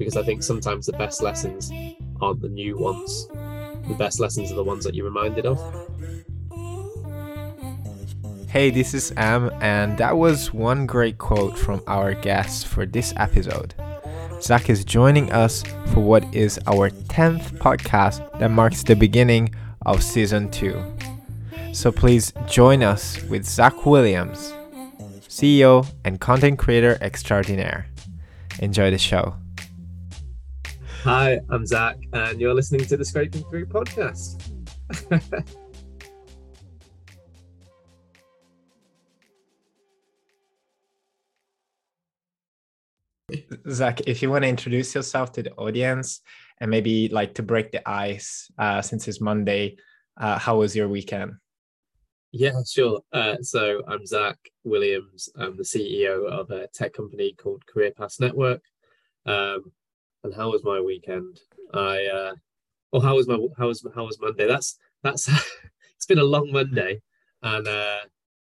because I think sometimes the best lessons aren't the new ones. The best lessons are the ones that you're reminded of. Hey, this is Am, and that was one great quote from our guest for this episode. Zach is joining us for what is our 10th podcast that marks the beginning of season 2. So please join us with Zach Williams, CEO and content creator extraordinaire. Enjoy the show. Hi, I'm Zach, and you're listening to the Scraping Through podcast. Zach, if you want to introduce yourself to the audience and maybe like to break the ice uh, since it's Monday, uh, how was your weekend? Yeah, sure. Uh, so I'm Zach Williams. I'm the CEO of a tech company called Career Path Network. Um, and how was my weekend? I uh, well, how was my how was how was Monday? That's that's it's been a long Monday, and uh,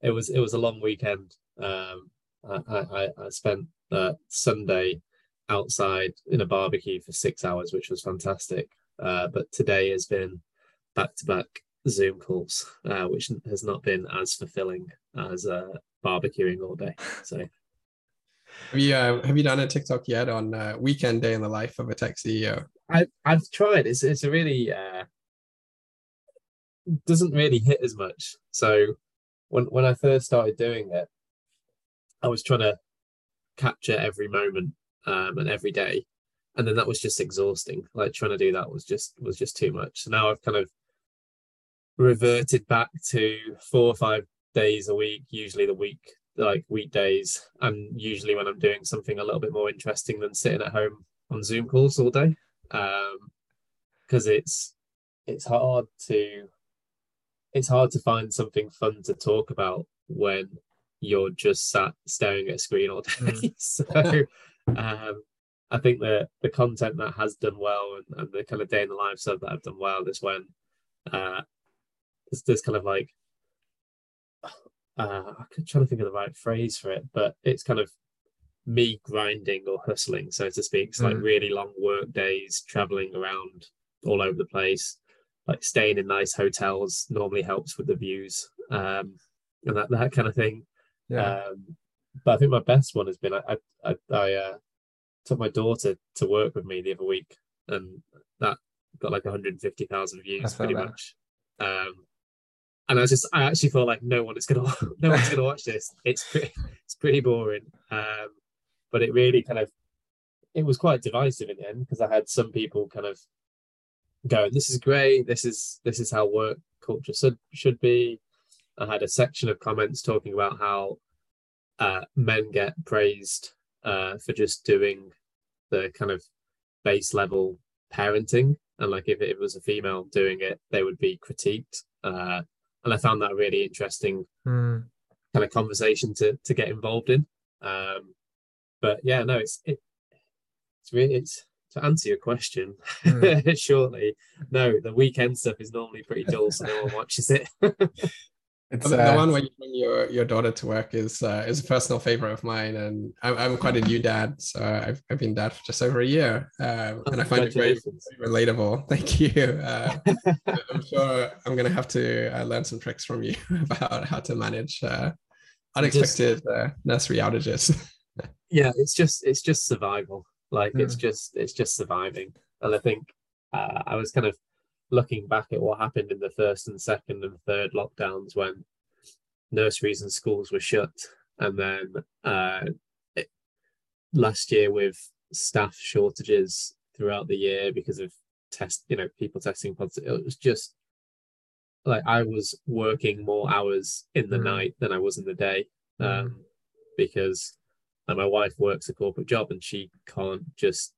it was it was a long weekend. Um, I, I, I spent uh, Sunday outside in a barbecue for six hours, which was fantastic. Uh, but today has been back to back Zoom calls, uh, which has not been as fulfilling as uh, barbecuing all day. So, have you uh, have you done a TikTok yet on uh, weekend day in the life of a tech CEO? I I've tried. It's it's a really uh, doesn't really hit as much. So when when I first started doing it, I was trying to capture every moment um, and every day, and then that was just exhausting. Like trying to do that was just was just too much. So now I've kind of reverted back to four or five days a week, usually the week like weekdays, and usually when I'm doing something a little bit more interesting than sitting at home on Zoom calls all day, Um because um, it's it's hard to it's hard to find something fun to talk about when you're just sat staring at a screen all day. Mm. so um, I think the the content that has done well and, and, the kind of day in the life stuff that I've done well is when uh, there's, there's kind of like uh, I'm trying to think of the right phrase for it, but it's kind of me grinding or hustling, so to speak. It's mm. like really long work days, traveling around all over the place, like staying in nice hotels normally helps with the views um, and that, that kind of thing. Yeah. Um, but I think my best one has been I I, I uh, took my daughter to work with me the other week, and that got like 150,000 views pretty that. much. Um, and I just I actually felt like no one is gonna no one's gonna watch this. It's pretty it's pretty boring. Um, but it really kind of it was quite divisive in the end because I had some people kind of going, "This is great. This is this is how work culture should should be." I had a section of comments talking about how uh, men get praised uh, for just doing the kind of base level parenting, and like if it was a female doing it, they would be critiqued. Uh, and I found that a really interesting mm. kind of conversation to to get involved in. Um, but yeah, no, it's it, it's really it's to answer your question mm. shortly. No, the weekend stuff is normally pretty dull, so no one watches it. It's, the, uh, the one where you bring your, your daughter to work is uh, is a personal favorite of mine, and I'm, I'm quite a new dad, so I've, I've been dad for just over a year, um, and I find it very, very relatable. Thank you. Uh, I'm sure I'm gonna have to uh, learn some tricks from you about how to manage uh, unexpected just, uh, nursery outages. yeah, it's just it's just survival. Like it's just it's just surviving, and I think I was kind of looking back at what happened in the first and second and third lockdowns when nurseries and schools were shut, and then uh, it, last year with staff shortages throughout the year because of test, you know, people testing positive. It was just like I was working more hours in the mm. night than I was in the day, mm. um, mm. because like, my wife works a corporate job and she can't just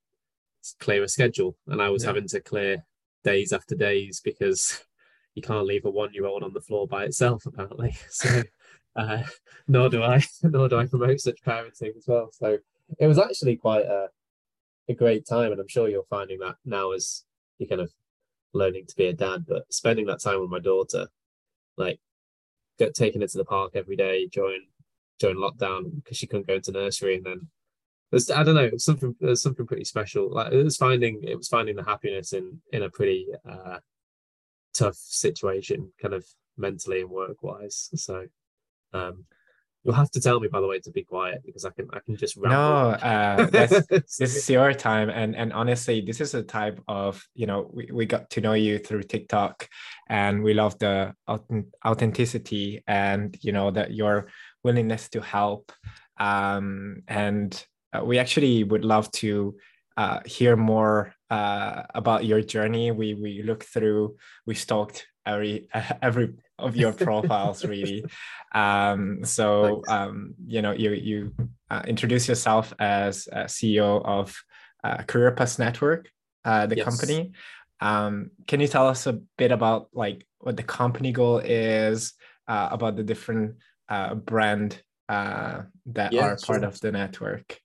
clear a schedule, and I was yeah. having to clear days after days because you can't leave a one year old on the floor by itself apparently. So uh, nor do i nor do i promote such parenting as well. So it was actually quite a, a great time and i'm sure you're finding that now as you're kind of learning to be a dad but spending that time with my daughter like get taking her to the park every day during during lockdown because she couldn't go into nursery and then There's, I don't know, it was something there's something pretty special. Like it was finding it was finding the happiness in in a pretty uh, tough situation, kind of mentally and work wise. So um, you'll have to tell me by the way to be quiet because I can I can just ramble. no. Uh, this is your time, and and honestly, this is a type of you know we, we got to know you through TikTok, and we love the authenticity and you know that your willingness to help um, and uh, we actually would love to uh, hear more uh, about your journey. We we looked through, we stalked every every of your profiles really. Um, so um, you know, you you uh, introduce yourself as CEO of uh, Career Plus Network, uh, the yes. company. Um, can you tell us a bit about like what the company goal is, uh, about the different uh, brand uh, that yeah, are part of the network?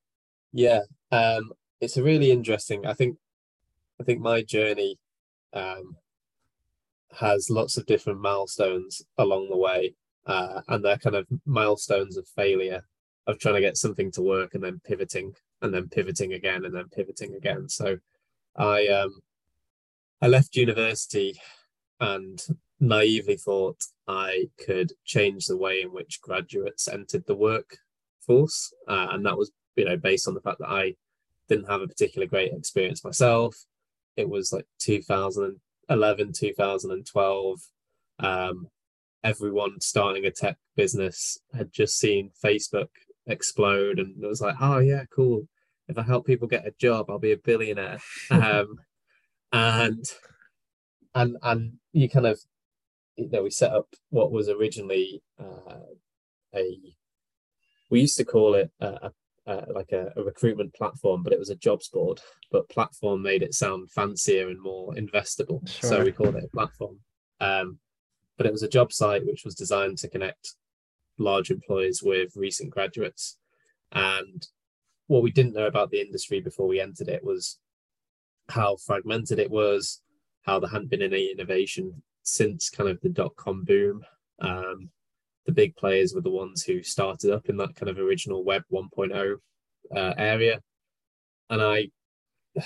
Yeah, um, it's a really interesting. I think, I think my journey um, has lots of different milestones along the way, uh, and they're kind of milestones of failure of trying to get something to work and then pivoting and then pivoting again and then pivoting again. So, I um, I left university and naively thought I could change the way in which graduates entered the workforce, uh, and that was you know based on the fact that I didn't have a particular great experience myself. It was like 2011, 2012. Um, everyone starting a tech business had just seen Facebook explode, and it was like, oh yeah, cool. If I help people get a job, I'll be a billionaire. um, and and and you kind of you know we set up what was originally uh, a we used to call it a, uh, like a, a, recruitment platform, but it was a jobs board. But platform made it sound fancier and more investable, sure. so we called it a platform. Um, but it was a job site which was designed to connect large employers with recent graduates. And what we didn't know about the industry before we entered it was how fragmented it was, how there hadn't been any innovation since kind of the dot com boom. Um, the big players were the ones who started up in that kind of original web 1.0 uh, area. And i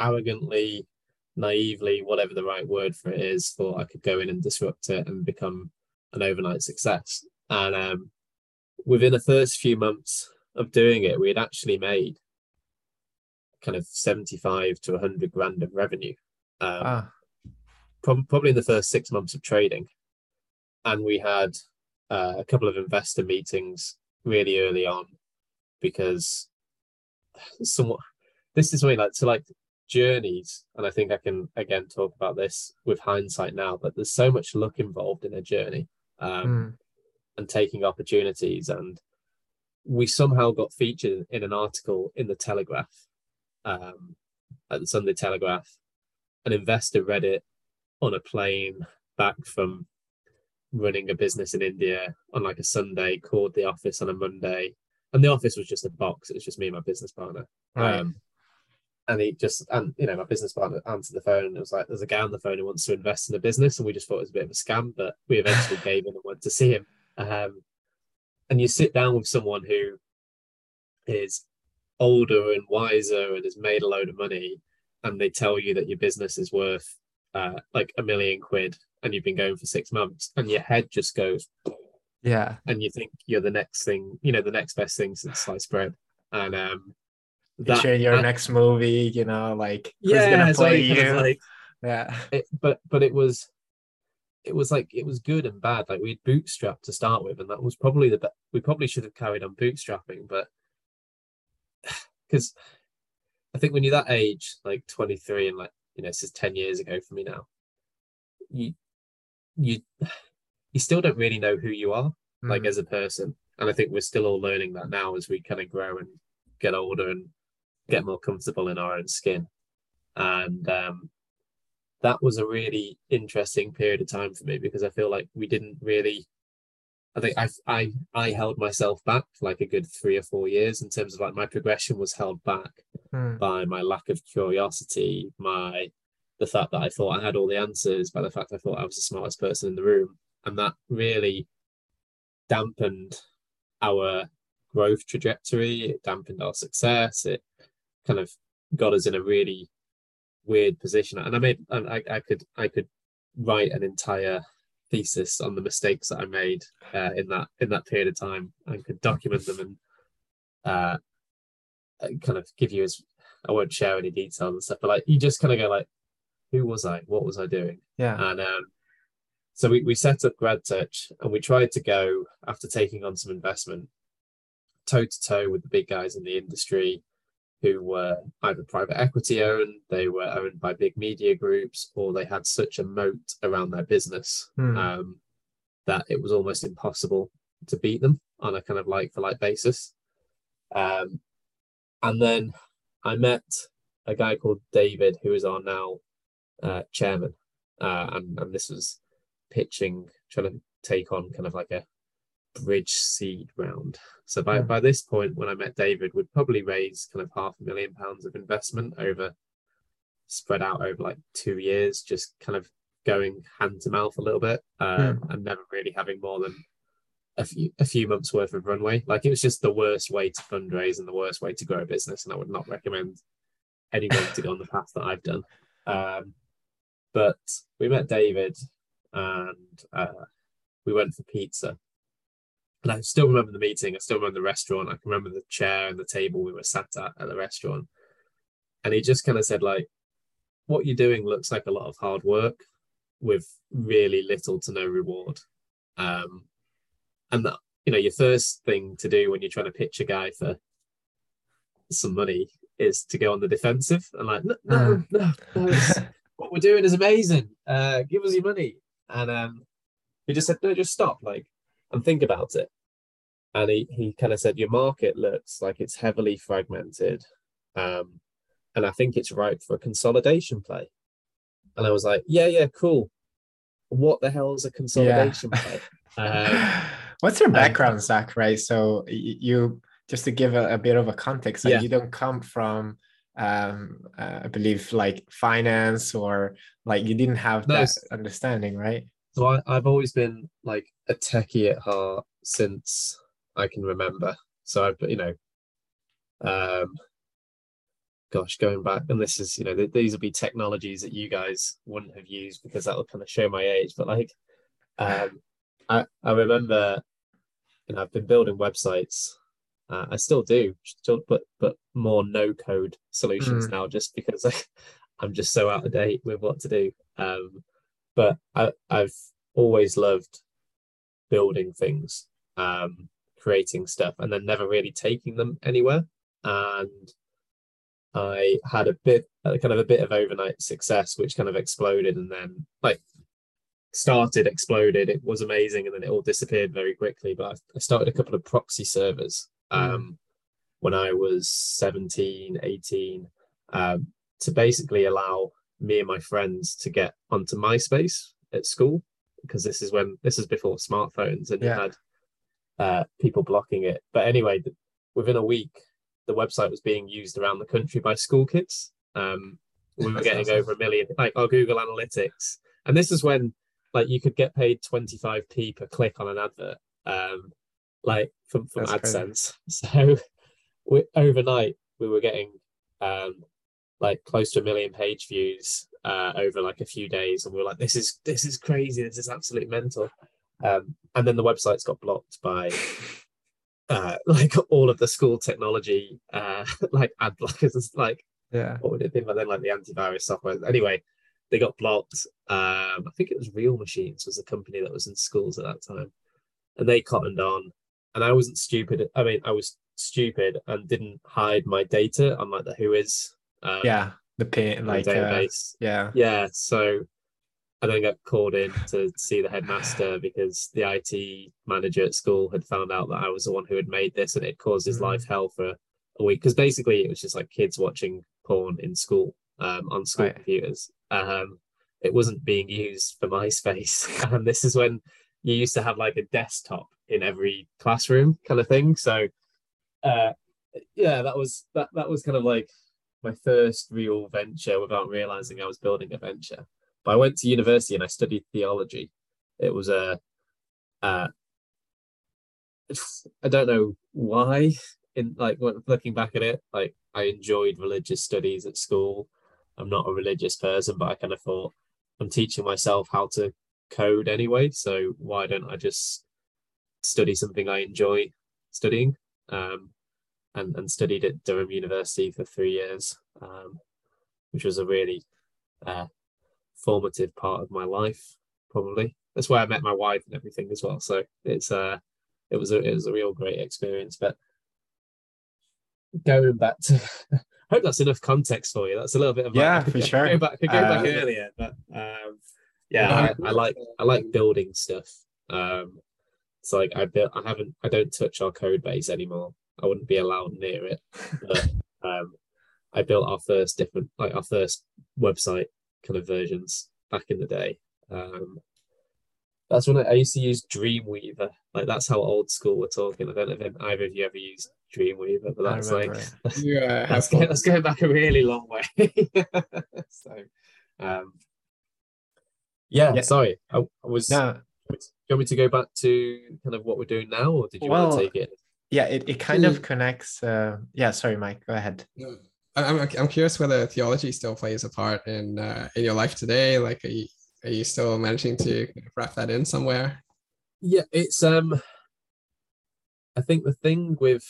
arrogantly naively whatever the right word for it is thought i could go in and disrupt it and become an overnight success. And um, within the first few months of doing it we had actually made kind of 75 to 100 grand of revenue um, ah. pro- probably in the first six months of trading and we had uh, a couple of investor meetings really early on because somewhat this is something like to like journeys and i think i can again talk about this with hindsight now but there's so much luck involved in a journey um, mm. and taking opportunities and we somehow got featured in an article in the telegraph um, at the sunday telegraph an investor read it on a plane back from running a business in India on like a Sunday, called the office on a Monday, and the office was just a box. It was just me and my business partner. Right. Um, and he just and you know my business partner answered the phone and it was like there's a guy on the phone who wants to invest in a business and we just thought it was a bit of a scam but we eventually gave in and went to see him um, and you sit down with someone who is older and wiser and has made a load of money and they tell you that your business is worth uh, like a million quid and you've been going for six months and your head just goes yeah. and you think you're the next thing you know the next best thing since sliced bread. And um that, your that, next movie you know like yeah gonna play you? like, yeah. it, but but it was it was like it was good and bad. Like we'd bootstrapped to start with and that was probably the best we probably should have carried on bootstrapping but because i think when you're that age like 23 and like you know this is 10 years ago for me now you you you still don't really know who you are mm. like as a person and i think we're still all learning that now as we kind of grow and get older and get more comfortable in our own skin and um, that was a really interesting period of time for me because i feel like we didn't really i think i i i held myself back for like a good three or four years in terms of like my progression was held back mm. by my lack of curiosity my the fact that I thought I had all the answers, by the fact I thought I was the smartest person in the room. And that really dampened our growth trajectory. It dampened our success. It kind of got us in a really weird position. And I made, and I, I could, I could write an entire thesis on the mistakes that I made uh, in that in that period of time and could document them and uh, kind of give you as I won't share any details and stuff, but like you just kind of go like, who was I? What was I doing? Yeah. And um, so we, we set up Grad Touch and we tried to go after taking on some investment toe to toe with the big guys in the industry who were either private equity owned, they were owned by big media groups, or they had such a moat around their business Hmm. um, that it was almost impossible to beat them on a kind of like for like basis. Um, and then I met a guy called David, who is our now uh, chairman, uh, and and this was pitching, trying to take on kind of like a bridge seed round. So by Hmm. by this point, when I met David, we'd probably raised kind of half a million pounds of investment over spread out over like two years, just kind of going hand to mouth a little bit, um, and never really having more than a few a few months worth of runway. Like it was just the worst way to fundraise and the worst way to grow a business, and I would not recommend anyone to go on the path that I've done. Um, but we met David, and uh, we went for pizza. And I still remember the meeting. I still remember the restaurant. I can remember the chair and the table we were sat at at the restaurant. And he just kind of said, like, what you're doing looks like a lot of hard work with really little to no reward. Um, and that, you know, your first thing to do when you're trying to pitch a guy for some money is to go on the defensive and like, no, no, no, no it's- what we're doing is amazing. Uh, give us your money. And um, he just said, no, just stop, like, and think about it. And he, he kind of said, your market looks like it's heavily fragmented. Um, and I think it's ripe for a consolidation play. And I was like, yeah, yeah, cool. What the hell is a consolidation play? Um, What's your background, Zach? Right. So you just to give a, a bit of a context, like Yeah. you don't come from um uh, I believe like finance or like you didn't have No, that understanding, right? So I, I've always been like a techie at heart since I can remember. So I've, you know, um, gosh, going back, and this is, you know, th- these will be technologies that you guys wouldn't have used because that will kind of show my age. But like, um, I I remember, you know, I've been building websites. Uh, I still do, still, but but more no code solutions Mm. now, just because I'm just so out of date with what to do. Um, but I, I've always loved building things, um, creating stuff, and then never really taking them anywhere. And I had a bit, kind of a bit of overnight success, which kind of exploded, and then like started, exploded. It was amazing, and then it all disappeared very quickly. But I, I started a couple of proxy servers um, when I was 17, 18, um, to basically allow me and my friends to get onto MySpace at school because this is when this is before smartphones and Yeah. you had uh, people blocking it. But anyway, th- within a week, the website was being used around the country by school kids. Um, we were That's getting awesome. over a million, like our Google Analytics, and this is when like you could get paid 25p per click on an advert, um, like from from That's crazy. AdSense. So we, overnight we were getting um, like close to a million page views uh, over like a few days, and we were like, "This is this is crazy. This is absolutely mental." Um, and then the websites got blocked by uh, like all of the school technology, uh, like ad blockers. It's like Yeah. what would it be? But then like the antivirus software. Anyway, they got blocked. Um, I think it was Research Machines was the company that was in schools at that time, and they cottoned on. And I wasn't stupid. I mean, I was stupid and didn't hide my data on like the WHOIS um, Yeah. The pin like uh, database. yeah. Yeah, so I then got called in to see the headmaster because the IT manager at school had found out that I was the one who had made this and it caused his Mhm. life hell for a week. Because basically it was just like kids watching porn in school um, on school Right. computers. Um, it wasn't being used for MySpace. and this is when you used to have like a desktop in every classroom kind of thing. So uh, yeah, that was that that was kind of like my first real venture without realizing I was building a venture. But I went to university and I studied theology. It was a, uh, I don't know why. In like looking back at it, like I enjoyed religious studies at school. I'm not a religious person, but I kind of thought I'm teaching myself how to code anyway. So why don't I just study something I enjoy studying? Um, and, and studied at Durham University for three years, um, which was a really uh, formative part of my life, probably. That's where I met my wife and everything as well. So it's uh it was a it was a real great experience. But going back to I hope that's enough context for you. That's a little bit of yeah, like, for sure. Go back, go uh, earlier, but um, yeah, I, I, like I like building stuff. Um, it's like I built. I haven't. I don't touch our code base anymore. I wouldn't be allowed near it. But um, I built our first different, like our first website kind of versions back in the day. Um, that's when I, I, used to use Dreamweaver. Like that's how old school we're talking. I don't know if either of you ever used Dreamweaver, but that's like yeah, that's, going, that's going back a really long way. so, um, yeah, yeah, sorry, I, I was. No. Do you want me to go back to kind of what we're doing now, or did you well, want to take it? Yeah, it, it kind of connects. Uh, yeah, sorry, Mike, go ahead. I'm, I'm curious whether theology still plays a part in uh, in your life today. Like, are you, are you still managing to wrap that in somewhere? Yeah, it's um I think the thing with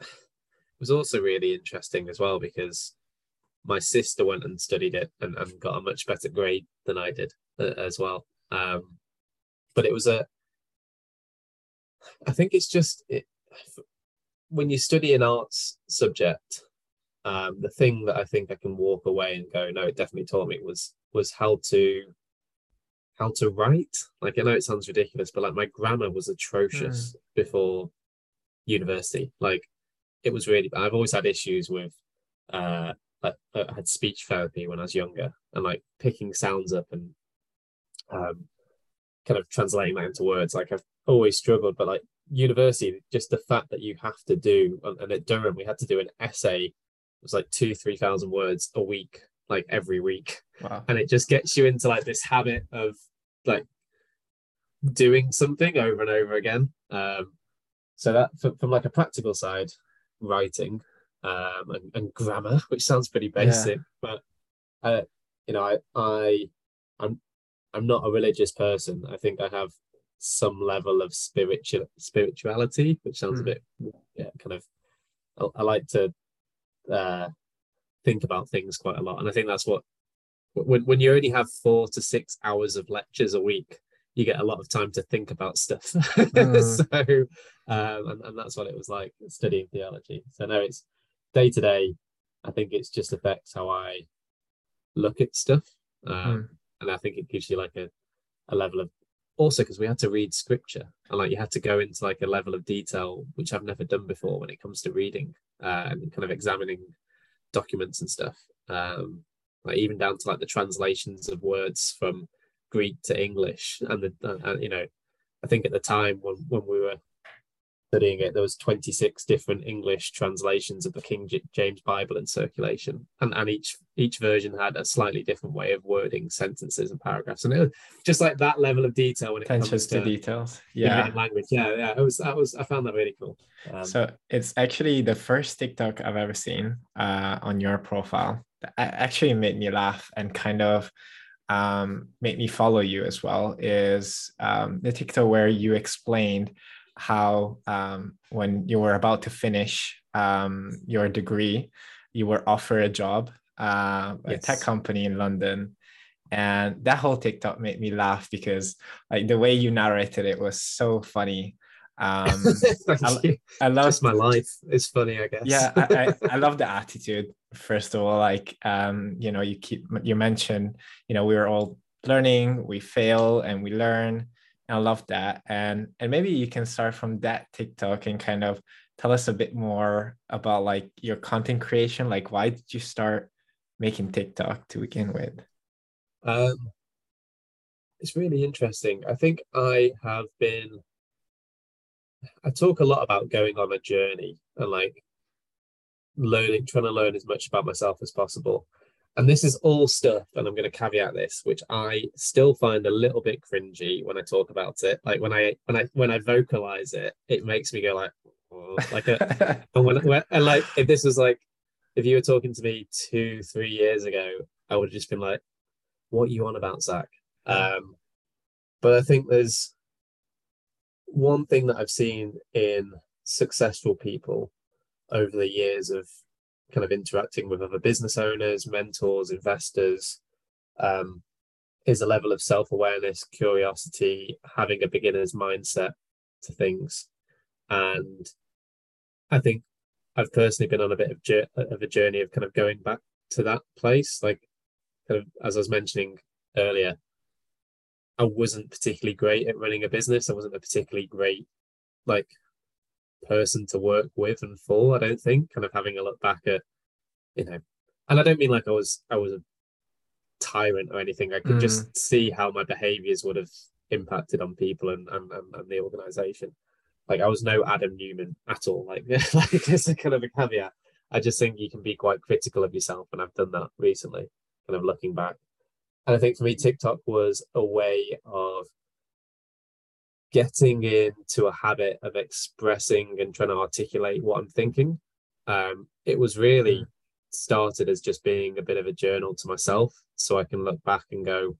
was also really interesting as well because my sister went and studied it and, and got a much better grade than I did uh, as well. Um, but it was a, I think it's just it, when you study an arts subject, um, the thing that I think I can walk away and go, no, it definitely taught me was was how to how to write. Like I know it sounds ridiculous, but like my grammar was atrocious mm. before university. Like it was really I've always had issues with uh like I had speech therapy when I was younger and like picking sounds up and um kind of translating that into words. Like I've always struggled, but like university, just the fact that you have to do and at Durham we had to do an essay, it was like two, three thousand words a week like every week. Wow. And it just gets you into like this habit of like doing something over and over again. Um, so that from, from like a practical side, writing um, and, and grammar, which sounds pretty basic, yeah. but uh, you know, I, I, I'm, I'm not a religious person. I think I have some level of spiritual spirituality, which sounds mm. a hmm. bit, yeah, kind of. I, I like to uh, think about things quite a lot. And I think that's what when when you only have four to six hours of lectures a week, you get a lot of time to think about stuff. Mm. so um, and, and that's what it was like studying theology. So no, it's day to day, I think it's just affects how I look at stuff. Um, mm. and I think it gives you like a, a level of also because we had to read scripture and like you had to go into like a level of detail which I've never done before when it comes to reading uh, and kind of examining documents and stuff. Um, like even down to like the translations of words from Greek to English, and the uh, you know, I think at the time when when we were studying it, there was 26 different English translations of the King James Bible in circulation, and and each each version had a slightly different way of wording sentences and paragraphs, and it was just like that level of detail when it Attention comes to, to details. Yeah, language. Yeah, yeah. It was that was I found that really cool. Um, so it's actually the first TikTok I've ever seen uh, on your profile. That actually made me laugh and kind of um, made me follow you as well. Is um, the TikTok where you explained how um, when you were about to finish um, your degree, you were offered a job uh, yes. a tech company in London. And that whole TikTok made me laugh because like the way you narrated it was so funny. Um, I, I love just my life. It's funny, I guess. yeah, I, I, I, love the attitude. First of all, like um, you know, you keep you mentioned, you know, we were all learning, we fail and we learn. I love that. And and maybe you can start from that TikTok and kind of tell us a bit more about like your content creation. Like, why did you start making TikTok to begin with? Um, it's really interesting. I think I have been I talk a lot about going on a journey and like learning, trying to learn as much about myself as possible. And this is all stuff, and I'm going to caveat this, which I still find a little bit cringy when I talk about it. Like when I when I when I vocalize it, it makes me go like, oh, like a, and when, when and like if this was like if you were talking to me two three years ago, I would have just been like, what are you on about, Zach? Um, but I think there's one thing that I've seen in successful people over the years of kind of interacting with other business owners, mentors, investors, um, is a level of self awareness, curiosity, having a beginner's mindset to things. And I think I've personally been on a bit of, of a journey of kind of going back to that place. Like, kind of, as I was mentioning earlier, I wasn't particularly great at running a business. I wasn't a particularly great, like, person to work with and for. I don't think. Kind of having a look back at, you know, and I don't mean like I was I was a tyrant or anything. I could mm. just see how my behaviors would have impacted on people and and, and, and the organization. Like I was no Adam Neumann at all. Like like as a kind of a caveat. I just think you can be quite critical of yourself, and I've done that recently. Kind of looking back, and I think for me, TikTok was a way of getting into a habit of expressing and trying to articulate what I'm thinking. Um, it was really mm. started as just being a bit of a journal to myself, so I can look back and go,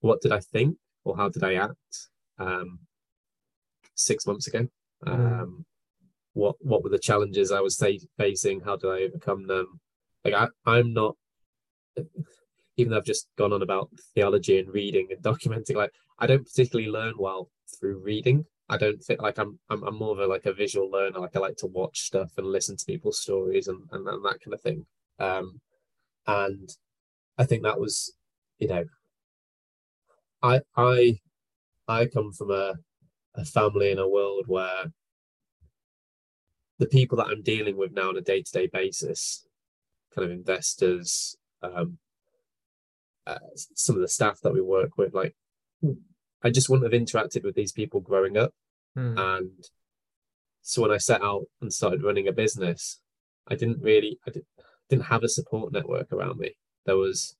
what did I think or how did I act um, six months ago? Mm. Um, what what were the challenges I was facing? How did I overcome them? Like I, I'm not even though I've just gone on about theology and reading and documenting, like I don't particularly learn well through reading. I don't think like I'm I'm, I'm more of a like a visual learner. Like I like to watch stuff and listen to people's stories and, and, and that kind of thing. Um, and I think that was, you know, I I I come from a a family in a world where the people that I'm dealing with now on a day to day basis, kind of investors, um, uh, some of the staff that we work with, like I just wouldn't have interacted with these people growing up. Mm. And so when I set out and started running a business, I didn't really, I did, didn't have a support network around me. There was,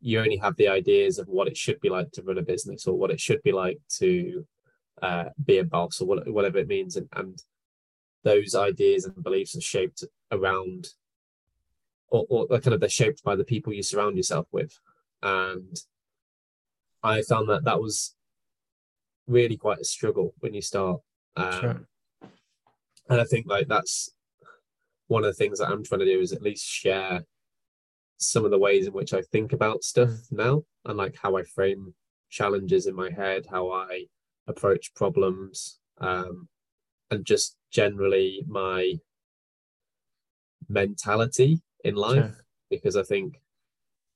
you only have the ideas of what it should be like to run a business or what it should be like to uh, be a boss or what, whatever it means. And, and those ideas and beliefs are shaped around, or, or kind of they're shaped by the people you surround yourself with. And I found that that was really quite a struggle when you start. Um, sure. And I think like that's one of the things that I'm trying to do is at least share some of the ways in which I think about stuff now and like how I frame challenges in my head, how I approach problems, um, and just generally my mentality in life. Sure. Because I think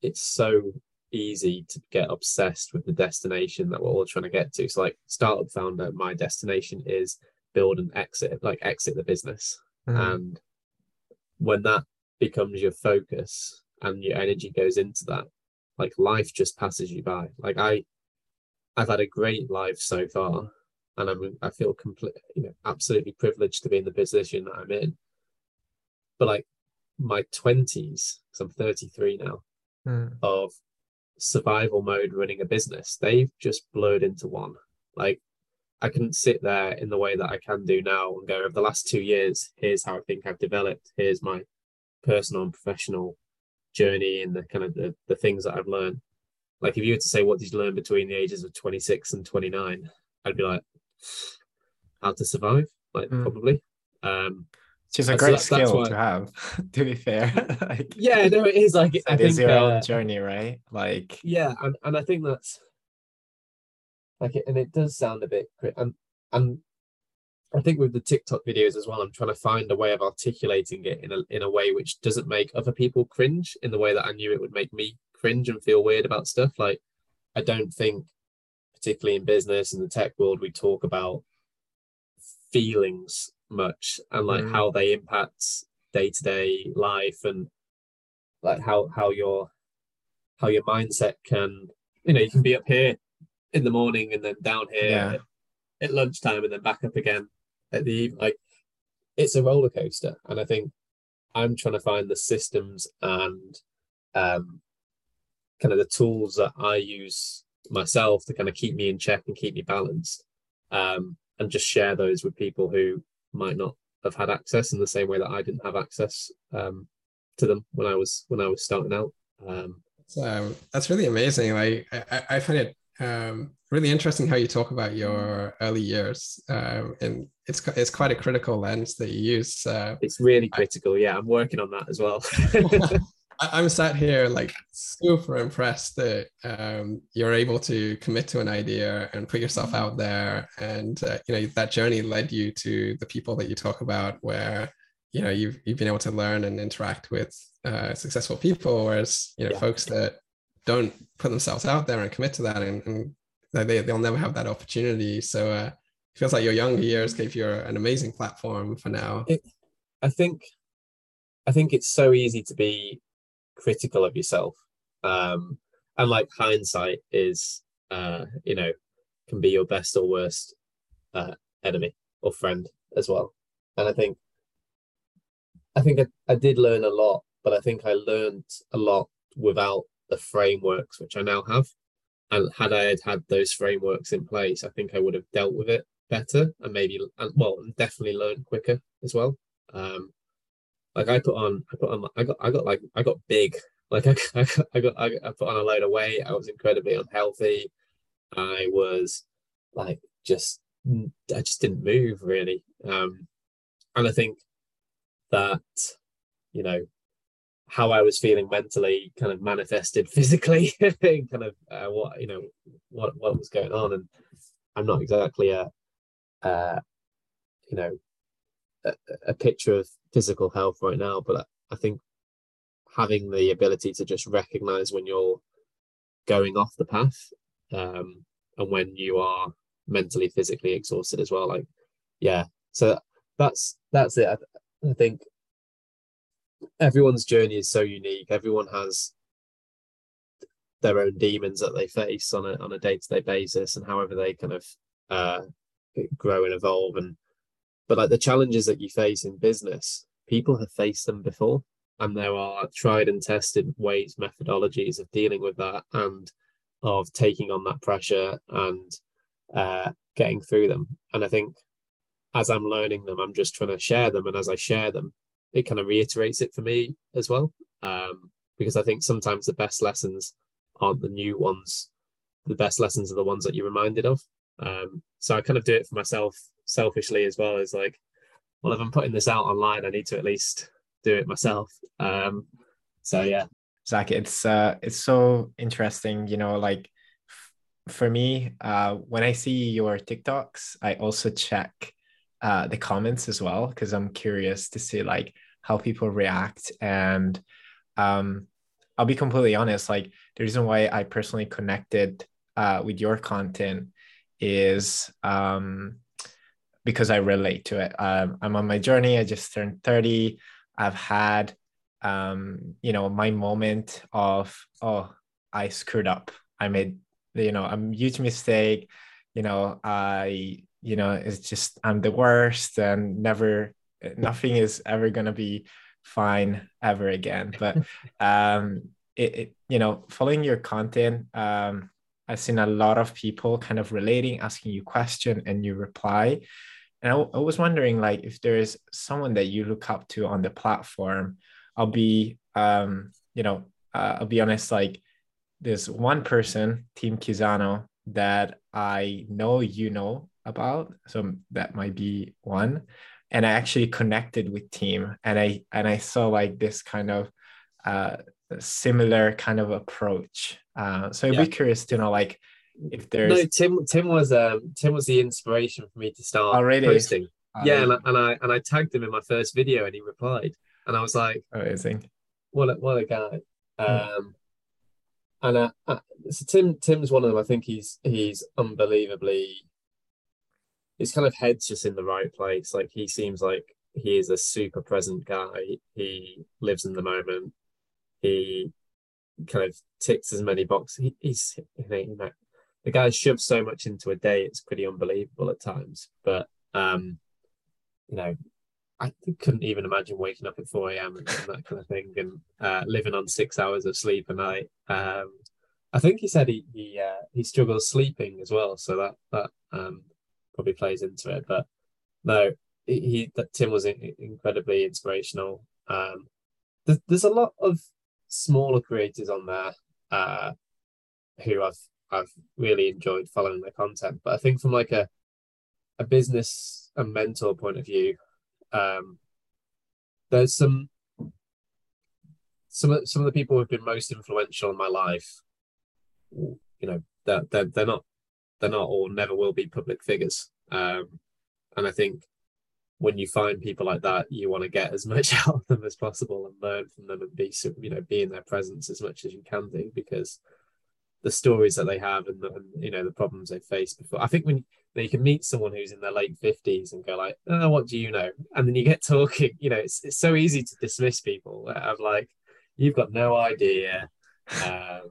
it's so easy to get obsessed with the destination that we're all trying to get to. So, like startup founder, my destination is build and exit, like exit the business. Mm. And when that becomes your focus and your energy goes into that, like life just passes you by. Like I, I've had a great life so far, and I'm I feel complete, you know, absolutely privileged to be in the position that I'm in. But like my twenties, because I'm 33 now, mm. of survival mode running a business. They've just blurred into one. Like I couldn't sit there in the way that I can do now and go over the last two years, here's how I think I've developed, here's my personal and professional journey and the kind of the, the things that I've learned. Like if you were to say what did you learn between the ages of 26 and 29, I'd be like, how to survive, like mm. probably. Um which is a great so that, skill to have to be fair. Like, yeah no it is like it I is your uh, own journey right? Like yeah and, and i think that's like it, and it does sound a bit and and i think with the tiktok videos as well i'm trying to find a way of articulating it in a in a way which doesn't make other people cringe in the way that i knew it would make me cringe and feel weird about stuff. Like i don't think particularly in business and the tech world we talk about feelings much and like mm. how they impact day-to-day life and like how how your how your mindset can you know you can be up here in the morning and then down here yeah. at, at lunchtime and then back up again at the evening like it's a roller coaster and i think i'm trying to find the systems and um kind of the tools that I use myself to kind of keep me in check and keep me balanced, um, and just share those with people who might not have had access in the same way that I didn't have access um, to them when I was when I was starting out. Um, so that's really amazing. Like I, I find it um, really interesting how you talk about your early years, um, and it's it's quite a critical lens that you use. Uh, it's really critical. I, yeah, I'm working on that as well. I'm sat here like super impressed that um, you're able to commit to an idea and put yourself out there, and uh, you know that journey led you to the people that you talk about, where you know you've you've been able to learn and interact with uh, successful people, whereas you know yeah. folks that don't put themselves out there and commit to that, and, and they they'll never have that opportunity. So uh, it feels like your younger years gave you an amazing platform for now. It, I think I think it's so easy to be critical of yourself. Um and like hindsight is uh you know can be your best or worst uh enemy or friend as well. And i think i think I, I did learn a lot but i think i learned a lot without the frameworks which i now have. And had i had had those frameworks in place i think i would have dealt with it better and maybe and well definitely learned quicker as well. Um like I put on, I put on, I got, I got like, I got big. Like I, I got, I got, I put on a load of weight. I was incredibly unhealthy. I was like, just, I just didn't move really. Um, and I think that, you know, how I was feeling mentally kind of manifested physically, kind of uh, what you know, what what was going on, and I'm not exactly a, uh, you know, a, picture of physical health right now, but I think having the ability to just recognize when you're going off the path um, and when you are mentally, physically exhausted as well. Like, yeah, so that's that's it. I, I think everyone's journey is so unique. Everyone has their own demons that they face on a on a day to day basis, and however they kind of uh, grow and evolve and but like the challenges that you face in business, people have faced them before. And there are tried and tested ways, methodologies of dealing with that and of taking on that pressure and uh, getting through them. And I think as I'm learning them, I'm just trying to share them. And as I share them, it kind of reiterates it for me as well. Um, because I think sometimes the best lessons aren't the new ones. The best lessons are the ones that you're reminded of. Um, so I kind of do it for myself selfishly as well as like, well, if I'm putting this out online, I need to at least do it myself. Um, so yeah. Zach, it's uh, it's so interesting. You know, like f- for me, uh, when I see your TikToks, I also check uh, the comments as well because I'm curious to see like how people react. And um, I'll be completely honest. Like the reason why I personally connected uh, with your content is um, because I relate to it. Um, I'm on my journey. I just turned 30. I've had, um, you know, my moment of, oh, I screwed up. I made, you know, a huge mistake. You know, I, you know, it's just, I'm the worst and never, nothing is ever going to be fine ever again. But, um, it, it, you know, following your content, um, I've seen a lot of people kind of relating, asking you question, and you reply. And I, I was wondering, like, if there's someone that you look up to on the platform. I'll be, um, you know, uh, I'll be honest. Like, there's one person, Tim Kizano, that I know you know about. So that might be one. And I actually connected with Tim, and I and I saw like this kind of uh, similar kind of approach. Uh, so I'd yeah. be curious to know, like, if there's no Tim. Tim was um Tim was the inspiration for me to start oh, really? posting. Oh, yeah, and I, and I and I tagged him in my first video, and he replied, and I was like, amazing. What a, what a guy. Hmm. Um, and so Tim Tim's one of them. I think he's he's unbelievably. His kind of head's just in the right place. Like he seems like he is a super present guy. He lives in the moment he kind of ticks as many boxes. He, he's know, the guy shoves so much into a day; it's pretty unbelievable at times. But um, you know, I couldn't even imagine waking up at four a.m. and, that kind of thing, and uh, living on six hours of sleep a night. Um, I think he said he he uh, he struggles sleeping as well, so that that um, probably plays into it. But no, he, that Tim was incredibly inspirational. Um, there's, there's a lot of smaller creators on there uh, who I've I've really enjoyed following their content. But I think from like a a business and mentor point of view, um, there's some some of some of the people who've been most influential in my life. You know, they're they're, they're not they're not or never will be public figures. Um, and I think when you find people like that, you want to get as much out of them as possible and learn from them and be you know be in their presence as much as you can do because the stories that they have and, the, and you know the problems they faced before. I think when you, you can meet someone who's in their late fifties and go like, "Oh, what do you know?" and then you get talking. You know, it's it's so easy to dismiss people. I'm like, "You've got no idea," um,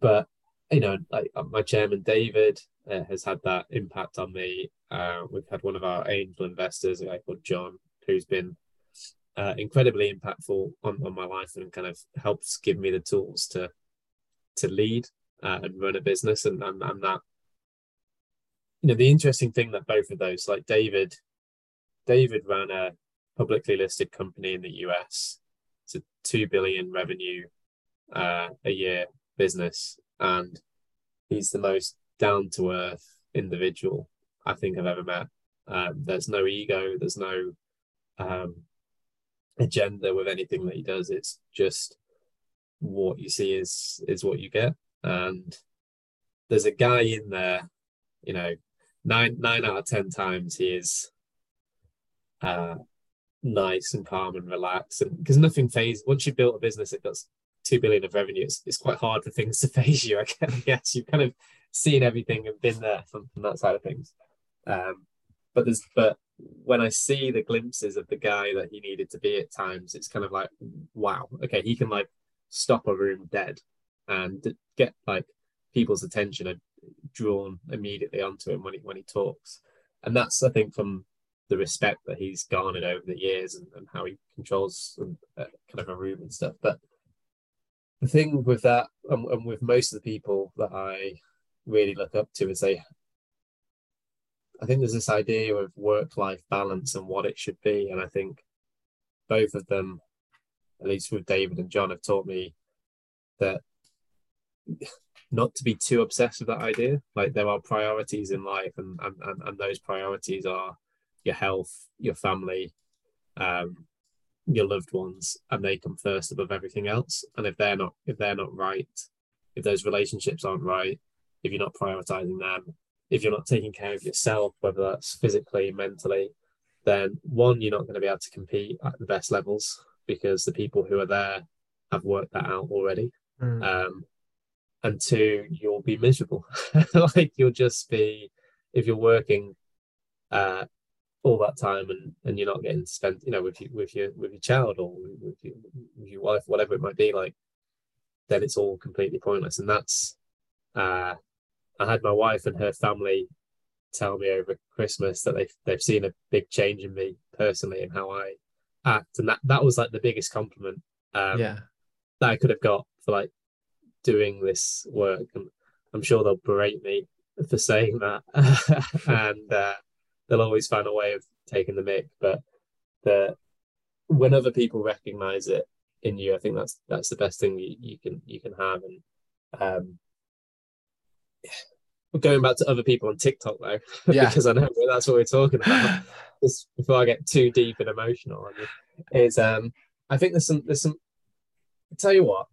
but you know, like uh, my chairman David uh, has had that impact on me. Uh, we've had one of our angel investors, a guy called John, who's been uh, incredibly impactful on, on my life and kind of helps give me the tools to to lead uh, and run a business and, and and that. You know the interesting thing that both of those like david david ran a publicly listed company in the us it's a 2 billion revenue uh, a year business and he's the most down to earth individual i think i've ever met. Um, there's no ego there's no um, agenda with anything that he does. It's just what you see is is what you get. And there's a guy in there, you know, nine nine out of ten times he is uh nice and calm and relaxed and because nothing faze once you've built a business that does two billion of revenue, it's, it's quite hard for things to faze you. I guess you've kind of seen everything and been there from, from that side of things. Um, but there's but when I see the glimpses of the guy that he needed to be at times, it's kind of like, wow, okay, he can like stop a room dead and get like people's attention are drawn immediately onto him when he when he talks. And that's I think from the respect that he's garnered over the years and, and how he controls uh, kind of a room and stuff. But the thing with that and, and with most of the people that I really look up to is they I think there's this idea of work life balance and what it should be. And I think both of them at least with David and John, have taught me that not to be too obsessed with that idea. Like there are priorities in life, and and and, and those priorities are your health, your family, um, your loved ones, and they come first above everything else. And if they're not if they're not right, if those relationships aren't right, if you're not prioritizing them, if you're not taking care of yourself, whether that's physically, mentally, then one, you're not going to be able to compete at the best levels because the people who are there have worked that out already. Mm. Um, and two, you'll be miserable. like you'll just be if you're working uh, all that time and, and you're not getting spent, you know, with you with your with your child or with your, with your wife, whatever it might be, like then it's all completely pointless. And that's uh, I had my wife and her family tell me over Christmas that they've they've seen a big change in me personally and how I act, and that that was like the biggest compliment. Um, yeah, that I could have got for like doing this work, and I'm sure they'll berate me for saying that, and uh, they'll always find a way of taking the mic. But the when other people recognize it in you, I think that's that's the best thing you, you can you can have. And um, going back to other people on TikTok though, yeah. because I know that's what we're talking about. just before I get too deep and emotional, is um, I think there's some there's some. I tell you what,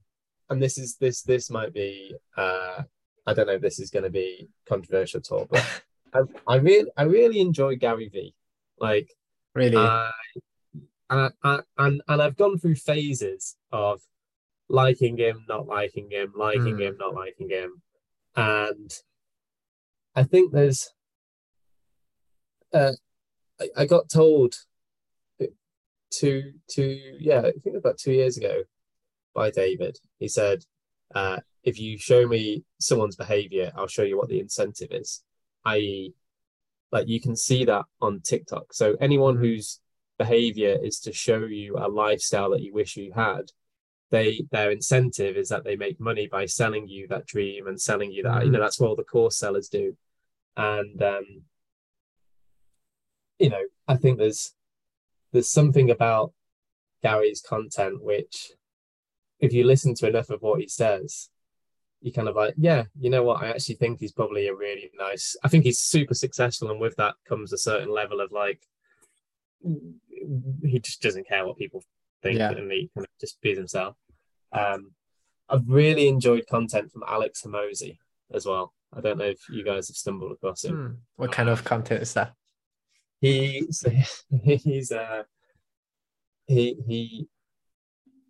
and this is this this might be uh, I don't know if this is going to be controversial at all, but I, I really I really enjoy Gary V. Like really, uh, I, I, and and I've gone through phases of liking him, not liking him, liking mm. him, not liking him, and I think there's uh, I, I got told two two yeah I think about two years ago by David. He said, uh, "If you show me someone's behavior, I'll show you what the incentive is." I.e., like you can see that on TikTok. So anyone whose behavior is to show you a lifestyle that you wish you had, they their incentive is that they make money by selling you that dream and selling you that mm-hmm. you know that's what all the course sellers do and um you know i think there's there's something about gary's content which if you listen to enough of what he says you kind of like yeah you know what i actually think he's probably a really nice i think he's super successful and with that comes a certain level of like he just doesn't care what people think yeah. and he kind of just be themselves. Um, I've really enjoyed content from Alex Hormozi as well. I don't know if you guys have stumbled across him. Hmm. What kind of content is that? He he's uh he he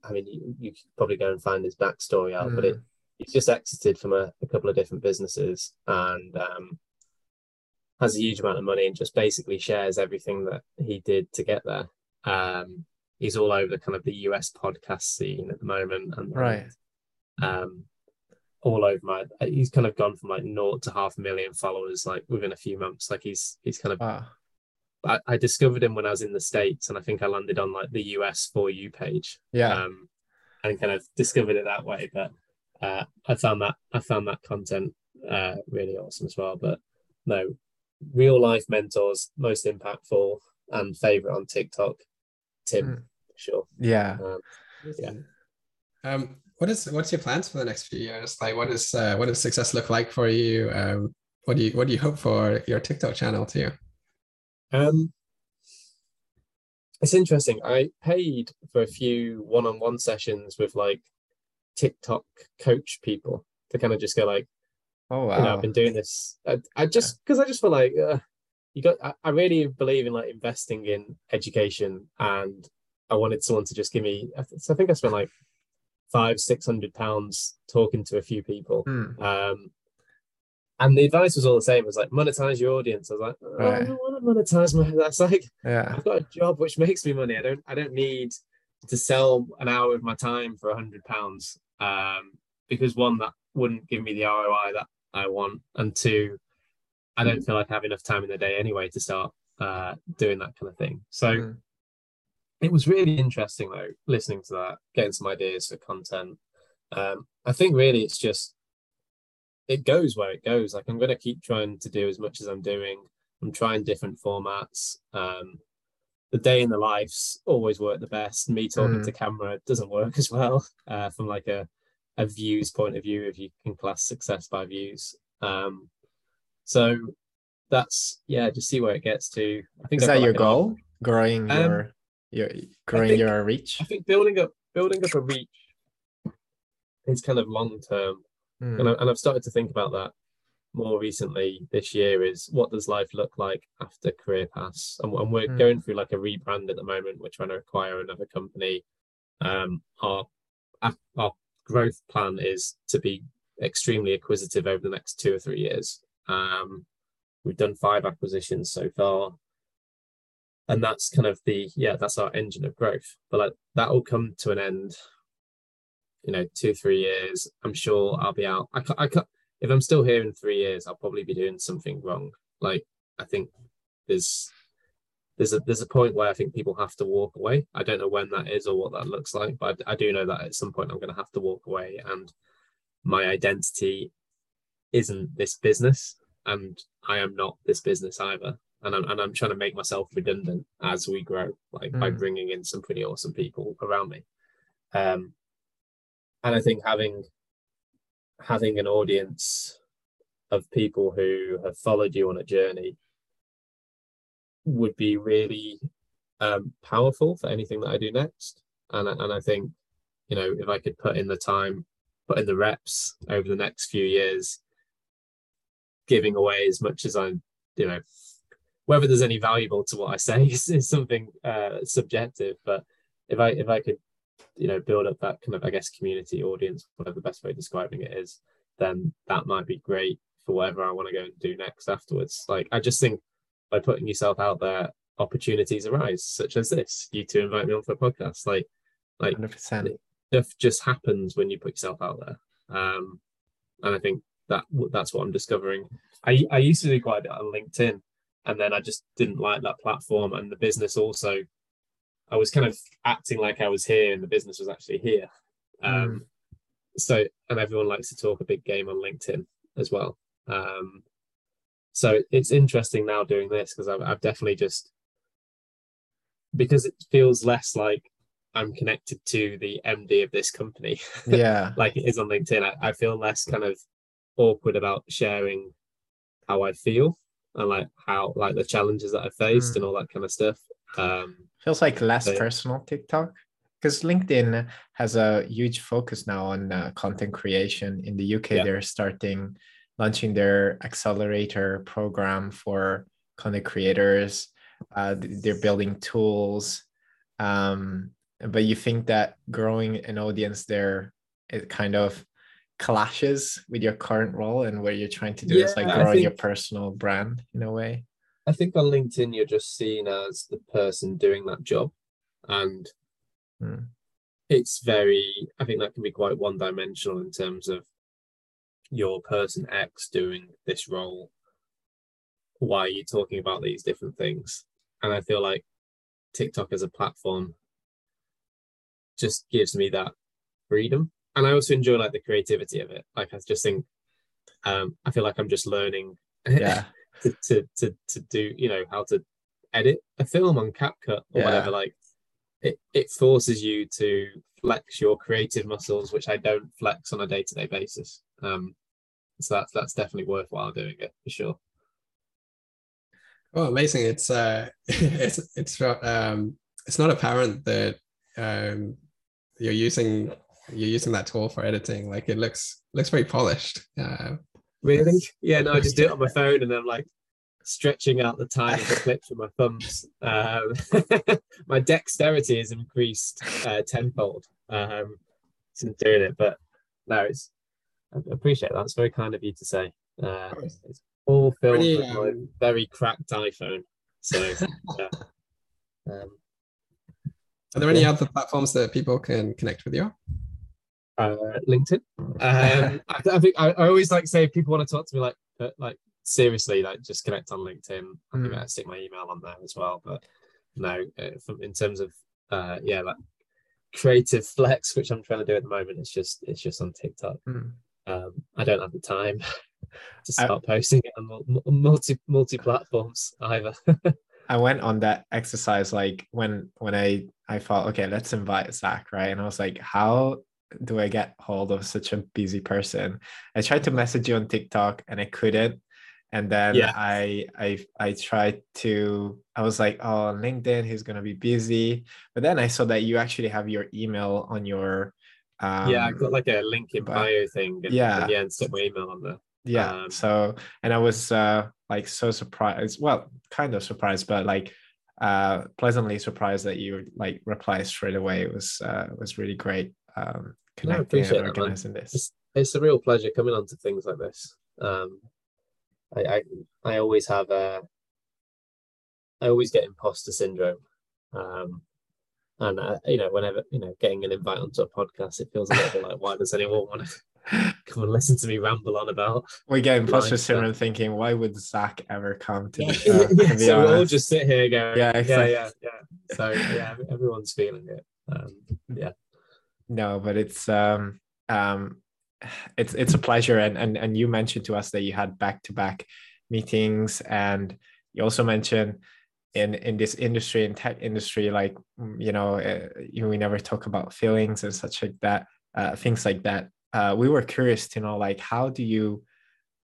I mean you, you could probably go and find his backstory out, but it hmm. he's just exited from a, a couple of different businesses and um has a huge amount of money and just basically shares everything that he did to get there. Um he's all over the kind of the US podcast scene at the moment, and right, um, all over my. He's kind of gone from like naught to half a million followers like within a few months. Like he's he's kind of. Wow. I, I discovered him when I was in the states, and I think I landed on like the US for you page. Yeah. Um, and kind of discovered it that way, but uh, I found that I found that content uh, really awesome as well. But no, real life mentors, most impactful and favorite on TikTok. Tim, mm. sure. Yeah. Um, yeah. Um, what is what's your plans for the next few years? Like, what is uh, what does success look like for you? Um, what do you what do you hope for your TikTok channel too? Um, it's interesting. I paid for a few one-on-one sessions with like TikTok coach people to kind of just go like, oh wow, you know, I've been doing this. I, I just because I just feel like uh, you got I, I really believe in like investing in education and I wanted someone to just give me so I think I spent like five, six hundred pounds talking to a few people. Hmm. Um and the advice was all the same. It was like monetize your audience. I was like, oh, right. I don't want to monetize my. That's like, yeah, I've got a job which makes me money. I don't, I don't need to sell an hour of my time for a hundred pounds. Um, because one, that wouldn't give me the ROI that I want, and two, I don't feel like I have enough time in the day anyway to start uh, doing that kind of thing. So mm. it was really interesting though, listening to that, getting some ideas for content. Um, I think really it's just it goes where it goes. Like I'm going to keep trying to do as much as I'm doing. I'm trying different formats. Um, the day in the life's always work the best. Me talking mm. to camera doesn't work as well uh, from like a a views point of view if you can class success by views. Um, so that's yeah, just see where it gets to. I think is that your like goal? Growing um, your your growing think, your reach. I think building up building up a reach is kind of long term, mm. and, I, and I've started to think about that more recently this year. Is what does life look like after career pass? And, and we're mm. going through like a rebrand at the moment. We're trying to acquire another company. Um, our our growth plan is to be extremely acquisitive over the next two or three years. Um, we've done five acquisitions so far. And that's kind of the, yeah, that's our engine of growth. But like, that will come to an end, you know, two, three years. I'm sure I'll be out. I, I, if I'm still here in three years, I'll probably be doing something wrong. Like, I think there's, there's a there's a point where I think people have to walk away. I don't know when that is or what that looks like, but I do know that at some point I'm going to have to walk away, and my identity isn't this business and I am not this business either. And I'm, and I'm trying to make myself redundant as we grow, like mm. by bringing in some pretty awesome people around me. Um, and I think having having an audience of people who have followed you on a journey would be really um, powerful for anything that I do next. And and I think, you know, if I could put in the time, put in the reps over the next few years, giving away as much as I'm, you know, whether there's any valuable to what I say is, is something uh, subjective. But if I if I could, you know, build up that kind of I guess community audience, whatever the best way of describing it is, then that might be great for whatever I want to go and do next afterwards. Like I just think by putting yourself out there, opportunities arise, such as this. You to invite me on for a podcast, like like 100%. stuff just happens when you put yourself out there. Um, and I think that that's what I'm discovering. I I used to do quite a bit on LinkedIn, and then I just didn't like that platform and the business also. I was kind of acting like I was here, and the business was actually here. Um, mm. So, and everyone likes to talk a big game on LinkedIn as well. Um, so it's interesting now doing this because I've, I've definitely just because it feels less like I'm connected to the MD of this company. Yeah. like it is on LinkedIn. I, I feel less kind of awkward about sharing how I feel and like how like the challenges that I faced mm. and all that kind of stuff. Um feels like less so, personal TikTok because LinkedIn has a huge focus now on uh, content creation. In the UK, yeah. they're starting launching their accelerator program for content creators. Uh, they're building tools. Um, but you think that growing an audience there, it kind of clashes with your current role and what you're trying to do yeah, is like growing think, your personal brand in a way. I think on LinkedIn, you're just seen as the person doing that job. And hmm. it's very, I think that can be quite one dimensional in terms of your person X doing this role. Why are you talking about these different things? And I feel like TikTok as a platform just gives me that freedom. And I also enjoy like the creativity of it. Like I just think um I feel like I'm just learning yeah. to, to to to do, you know, how to edit a film on CapCut or yeah. whatever. Like it, it forces you to flex your creative muscles, which I don't flex on a day-to-day basis. Um, so that's that's definitely worthwhile doing it for sure. Oh, amazing! It's uh, it's it's um, it's not apparent that um, you're using you're using that tool for editing. Like it looks looks very polished. Uh, really? Yeah. No, I just do it on my phone, and I'm like stretching out the time tiny clips with my thumbs. Um, my dexterity has increased uh, tenfold um, since doing it, but no, it's I appreciate that. It's very kind of you to say. Uh, it's all filmed with um... my very cracked iPhone. So, yeah. Um, Are there any other platforms that people can connect with you? Uh, LinkedIn. Um, I, I, think I, I, always like say if people want to talk to me like uh, like seriously like just connect on LinkedIn. I think mm. I stick my email on there as well. But no, uh, from, in terms of uh, yeah, like creative flex, which I'm trying to do at the moment, it's just it's just on TikTok. Mm um, I don't have the time to start I, posting it on multi multi platforms either. I went on that exercise like when when I I thought okay let's invite Zach right and I was like how do I get hold of such a busy person? I tried to message you on TikTok and I couldn't. And then yeah. I I I tried to I was like, oh LinkedIn, he's gonna be busy. But then I saw that you actually have your email on your um, yeah, I got like a link in bio thing. And, yeah, and yeah, and stick my email on there. Yeah. Um, so, and I was uh, like so surprised. Well, kind of surprised, but like uh, pleasantly surprised that you like reply straight away. It was uh, was really great. Um, connecting no, and organizing that, this. It's, it's, a real pleasure coming on to things like this. Um, I, I I always have a I always get imposter syndrome. Um, and uh, you know, whenever you know, getting an invite onto a podcast, it feels a little bit like, why does anyone want to come and listen to me ramble on about? We get imposter syndrome, thinking, why would Zach ever come to the show? yeah, so we all just sit here going, yeah, exactly. yeah, yeah, yeah. So yeah, everyone's feeling it. Um, yeah. No, but it's um um it's it's a pleasure. And and and you mentioned to us that you had back to back meetings. And you also mentioned in in this industry in tech industry like mm, you know uh, we never talk about feelings and such like that uh, things like that. Uh, we were curious to know like how do you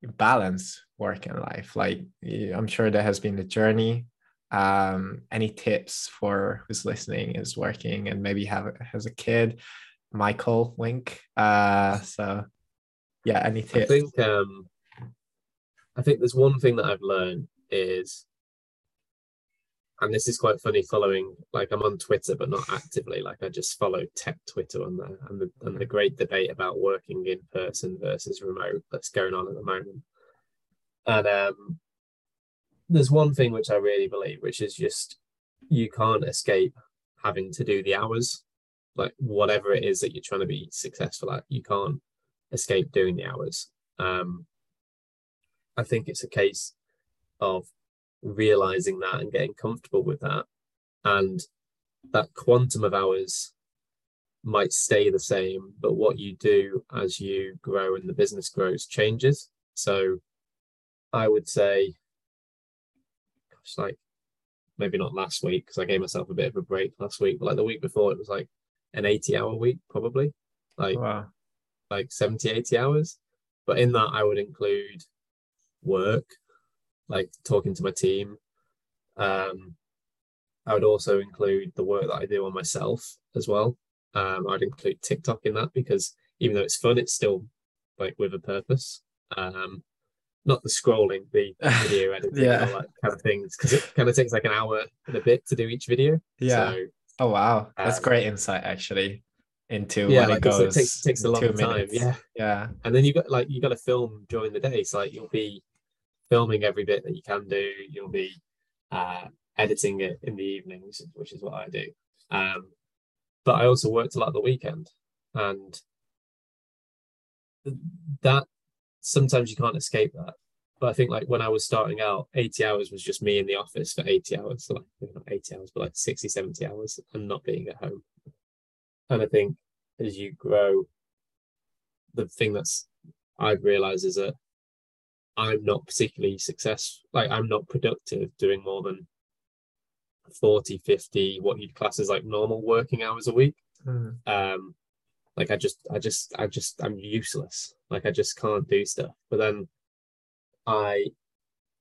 balance work and life? Like i'm sure there has been a journey. Um, any tips for who's listening is working and maybe have has a kid michael wink. Uh so yeah any tips? i think um i think there's one thing that i've learned is and this is quite funny following like i'm on twitter but not actively like i just follow tech twitter on there and the, and the great debate about working in person versus remote that's going on at the moment. And um there's one thing which i really believe which is just you can't escape having to do the hours like whatever it is that you're trying to be successful at you can't escape doing the hours um i think it's a case of realizing that and getting comfortable with that and that quantum of hours might stay the same, but what you do as you grow and the business grows changes. So I would say, gosh, like maybe not last week because I gave myself a bit of a break last week, but like the week before, it was like an 80 hour week, probably like, wow. like 70, 80 hours. But in that, I would include work, like talking to my team. Um, I would also include the work that I do on myself as well. Um, I'd include TikTok in that because even though it's fun, it's still like with a purpose. Um, not the scrolling, the video editing, yeah. all that kind of things, because it kind of takes like an hour and a bit to do each video. Yeah. So, oh wow, that's um, great insight actually into yeah, when like it goes. It takes takes a long time. Minutes. Yeah, yeah. And then you got like you got to film during the day, so like you'll be filming every bit that you can do. You'll be uh, editing it in the evenings, which is what I do. Um, but I also worked a lot the weekend, and that sometimes you can't escape that. But I think like when I was starting out, 80 hours was just me in the office for 80 hours. So like not 80 hours, but like 60, 70 hours and not being at home. And I think as you grow, the thing that's I've realized is that I'm not particularly successful. Like I'm not productive doing more than 40, 50, what you'd class as like normal working hours a week. Mm. Um, like I just, I just, I just, I'm useless. Like I just can't do stuff. But then I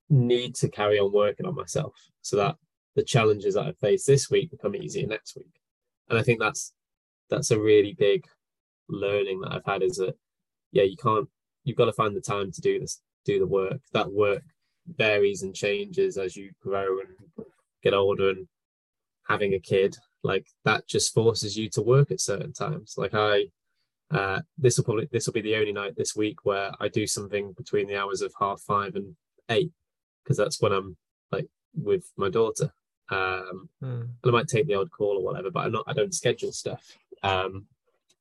need to carry on working on myself so that the challenges that I face this week become easier next week. And I think that's that's a really big learning that I've had is that yeah, you can't you've got to find the time to do this, do the work. That work varies and changes as you grow and get older and having a kid like that just forces you to work at certain times like i uh, this will probably this will be the only night this week where i do something between the hours of half five and eight because that's when i'm like with my daughter um mm. and i might take the odd call or whatever but i'm not i don't schedule stuff um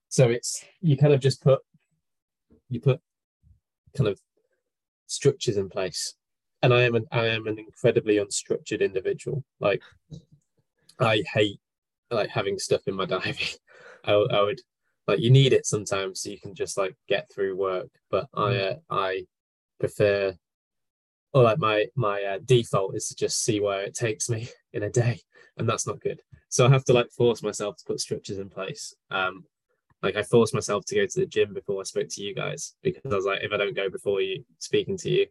so it's you kind of just put you put kind of structures in place and I am an I am an incredibly unstructured individual. Like I hate like having stuff in my diary. I, I would like you need it sometimes so you can just like get through work. But I mm. uh, I prefer or like my my uh, default is to just see where it takes me in a day, and that's not good. So I have to like force myself to put structures in place. Um, like I forced myself to go to the gym before I spoke to you guys because I was like, if I don't go before you speaking to you,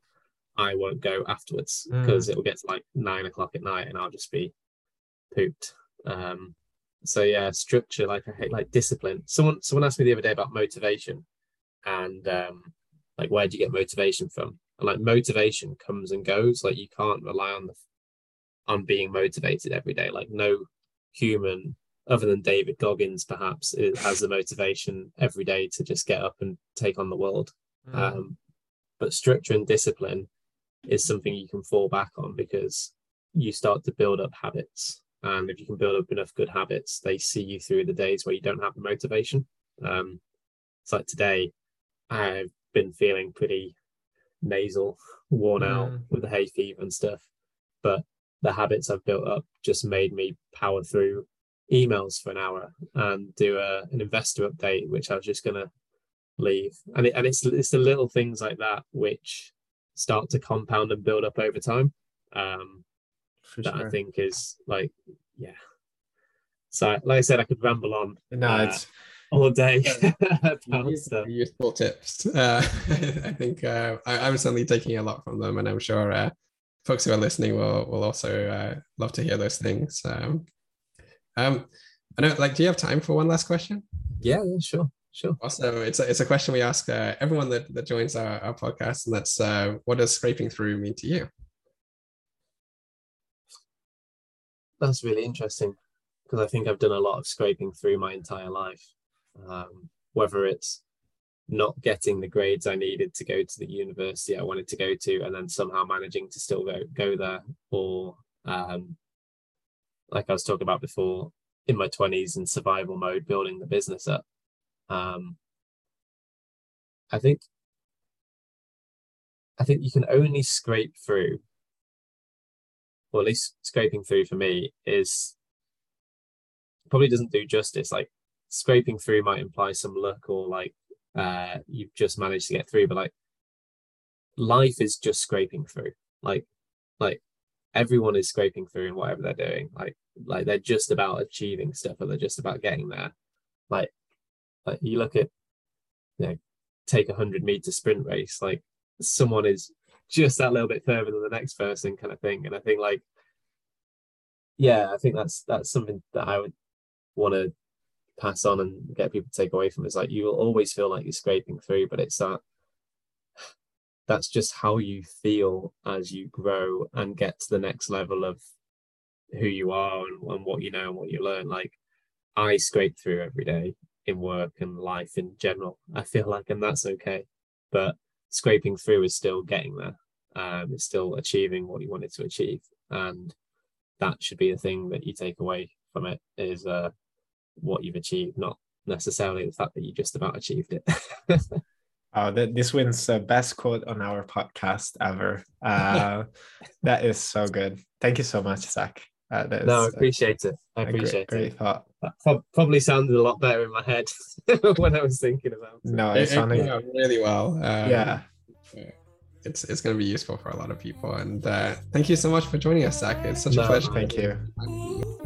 I won't go afterwards because mm. it'll get to like nine o'clock at night and I'll just be pooped. Um, so yeah, structure, like I hate like discipline. Someone someone asked me the other day about motivation and um, like where do you get motivation from? And like motivation comes and goes. Like you can't rely on the on being motivated every day. Like no human other than David Goggins perhaps has the motivation every day to just get up and take on the world. Mm. Um, but structure and discipline is something you can fall back on because you start to build up habits. And if you can build up enough good habits, they see you through the days where you don't have the motivation. Um, it's like today, I've been feeling pretty nasal, worn mm. out with the hay fever and stuff. But the habits I've built up just made me power through emails for an hour and do a, an investor update, which I was just going to leave. And, it, and it's, it's the little things like that which start to compound and build up over time. Um, For that sure. I think is like, yeah. So, like I said, I could ramble on. No, uh, it's all day Useful tips. Uh, I think uh, I, am certainly taking a lot from them, and I'm sure uh, folks who are listening will will also uh, love to hear those things. Um, um, I know, like, do you have time for one last question? Yeah, yeah, sure. Sure. Also, it's a, it's a question we ask uh, everyone that, that joins our, our podcast, and that's uh, what does scraping through mean to you? That's really interesting because I think I've done a lot of scraping through my entire life. Um, whether it's not getting the grades I needed to go to the university I wanted to go to, and then somehow managing to still go go there, or um, like I was talking about before, in my twenties in survival mode, building the business up um, I think I think you can only scrape through, or at least scraping through for me is probably doesn't do justice. Like scraping through might imply some luck or like uh you've just managed to get through, but like life is just scraping through. Like like everyone is scraping through in whatever they're doing. Like like they're just about achieving stuff or they're just about getting there. Like like you look at you know, take a hundred meter sprint race, like someone is just that little bit further than the next person kind of thing. And I think like yeah, I think that's that's something that I would want to pass on and get people to take away from is like you will always feel like you're scraping through, but it's that that's just how you feel as you grow and get to the next level of who you are and, and what you know and what you learn. Like I scrape through every day in work and life in general. I feel like, and that's okay. But scraping through is still getting there. Um, it's still achieving what you wanted to achieve, and that should be the thing that you take away from it is uh, what you've achieved, not necessarily the fact that you just about achieved it. Oh, that this wins the best quote on our podcast ever. Uh, that is so good. Thank you so much, Zach. Uh, no, I appreciate it. I appreciate great, it. Great thought. That probably sounded a lot better in my head when I was thinking about it. No, it, sounded it really well. Um, yeah it's it's going to be useful for a lot of people. And uh, thank you so much for joining us, Zach. It's such no, a pleasure. Thank you.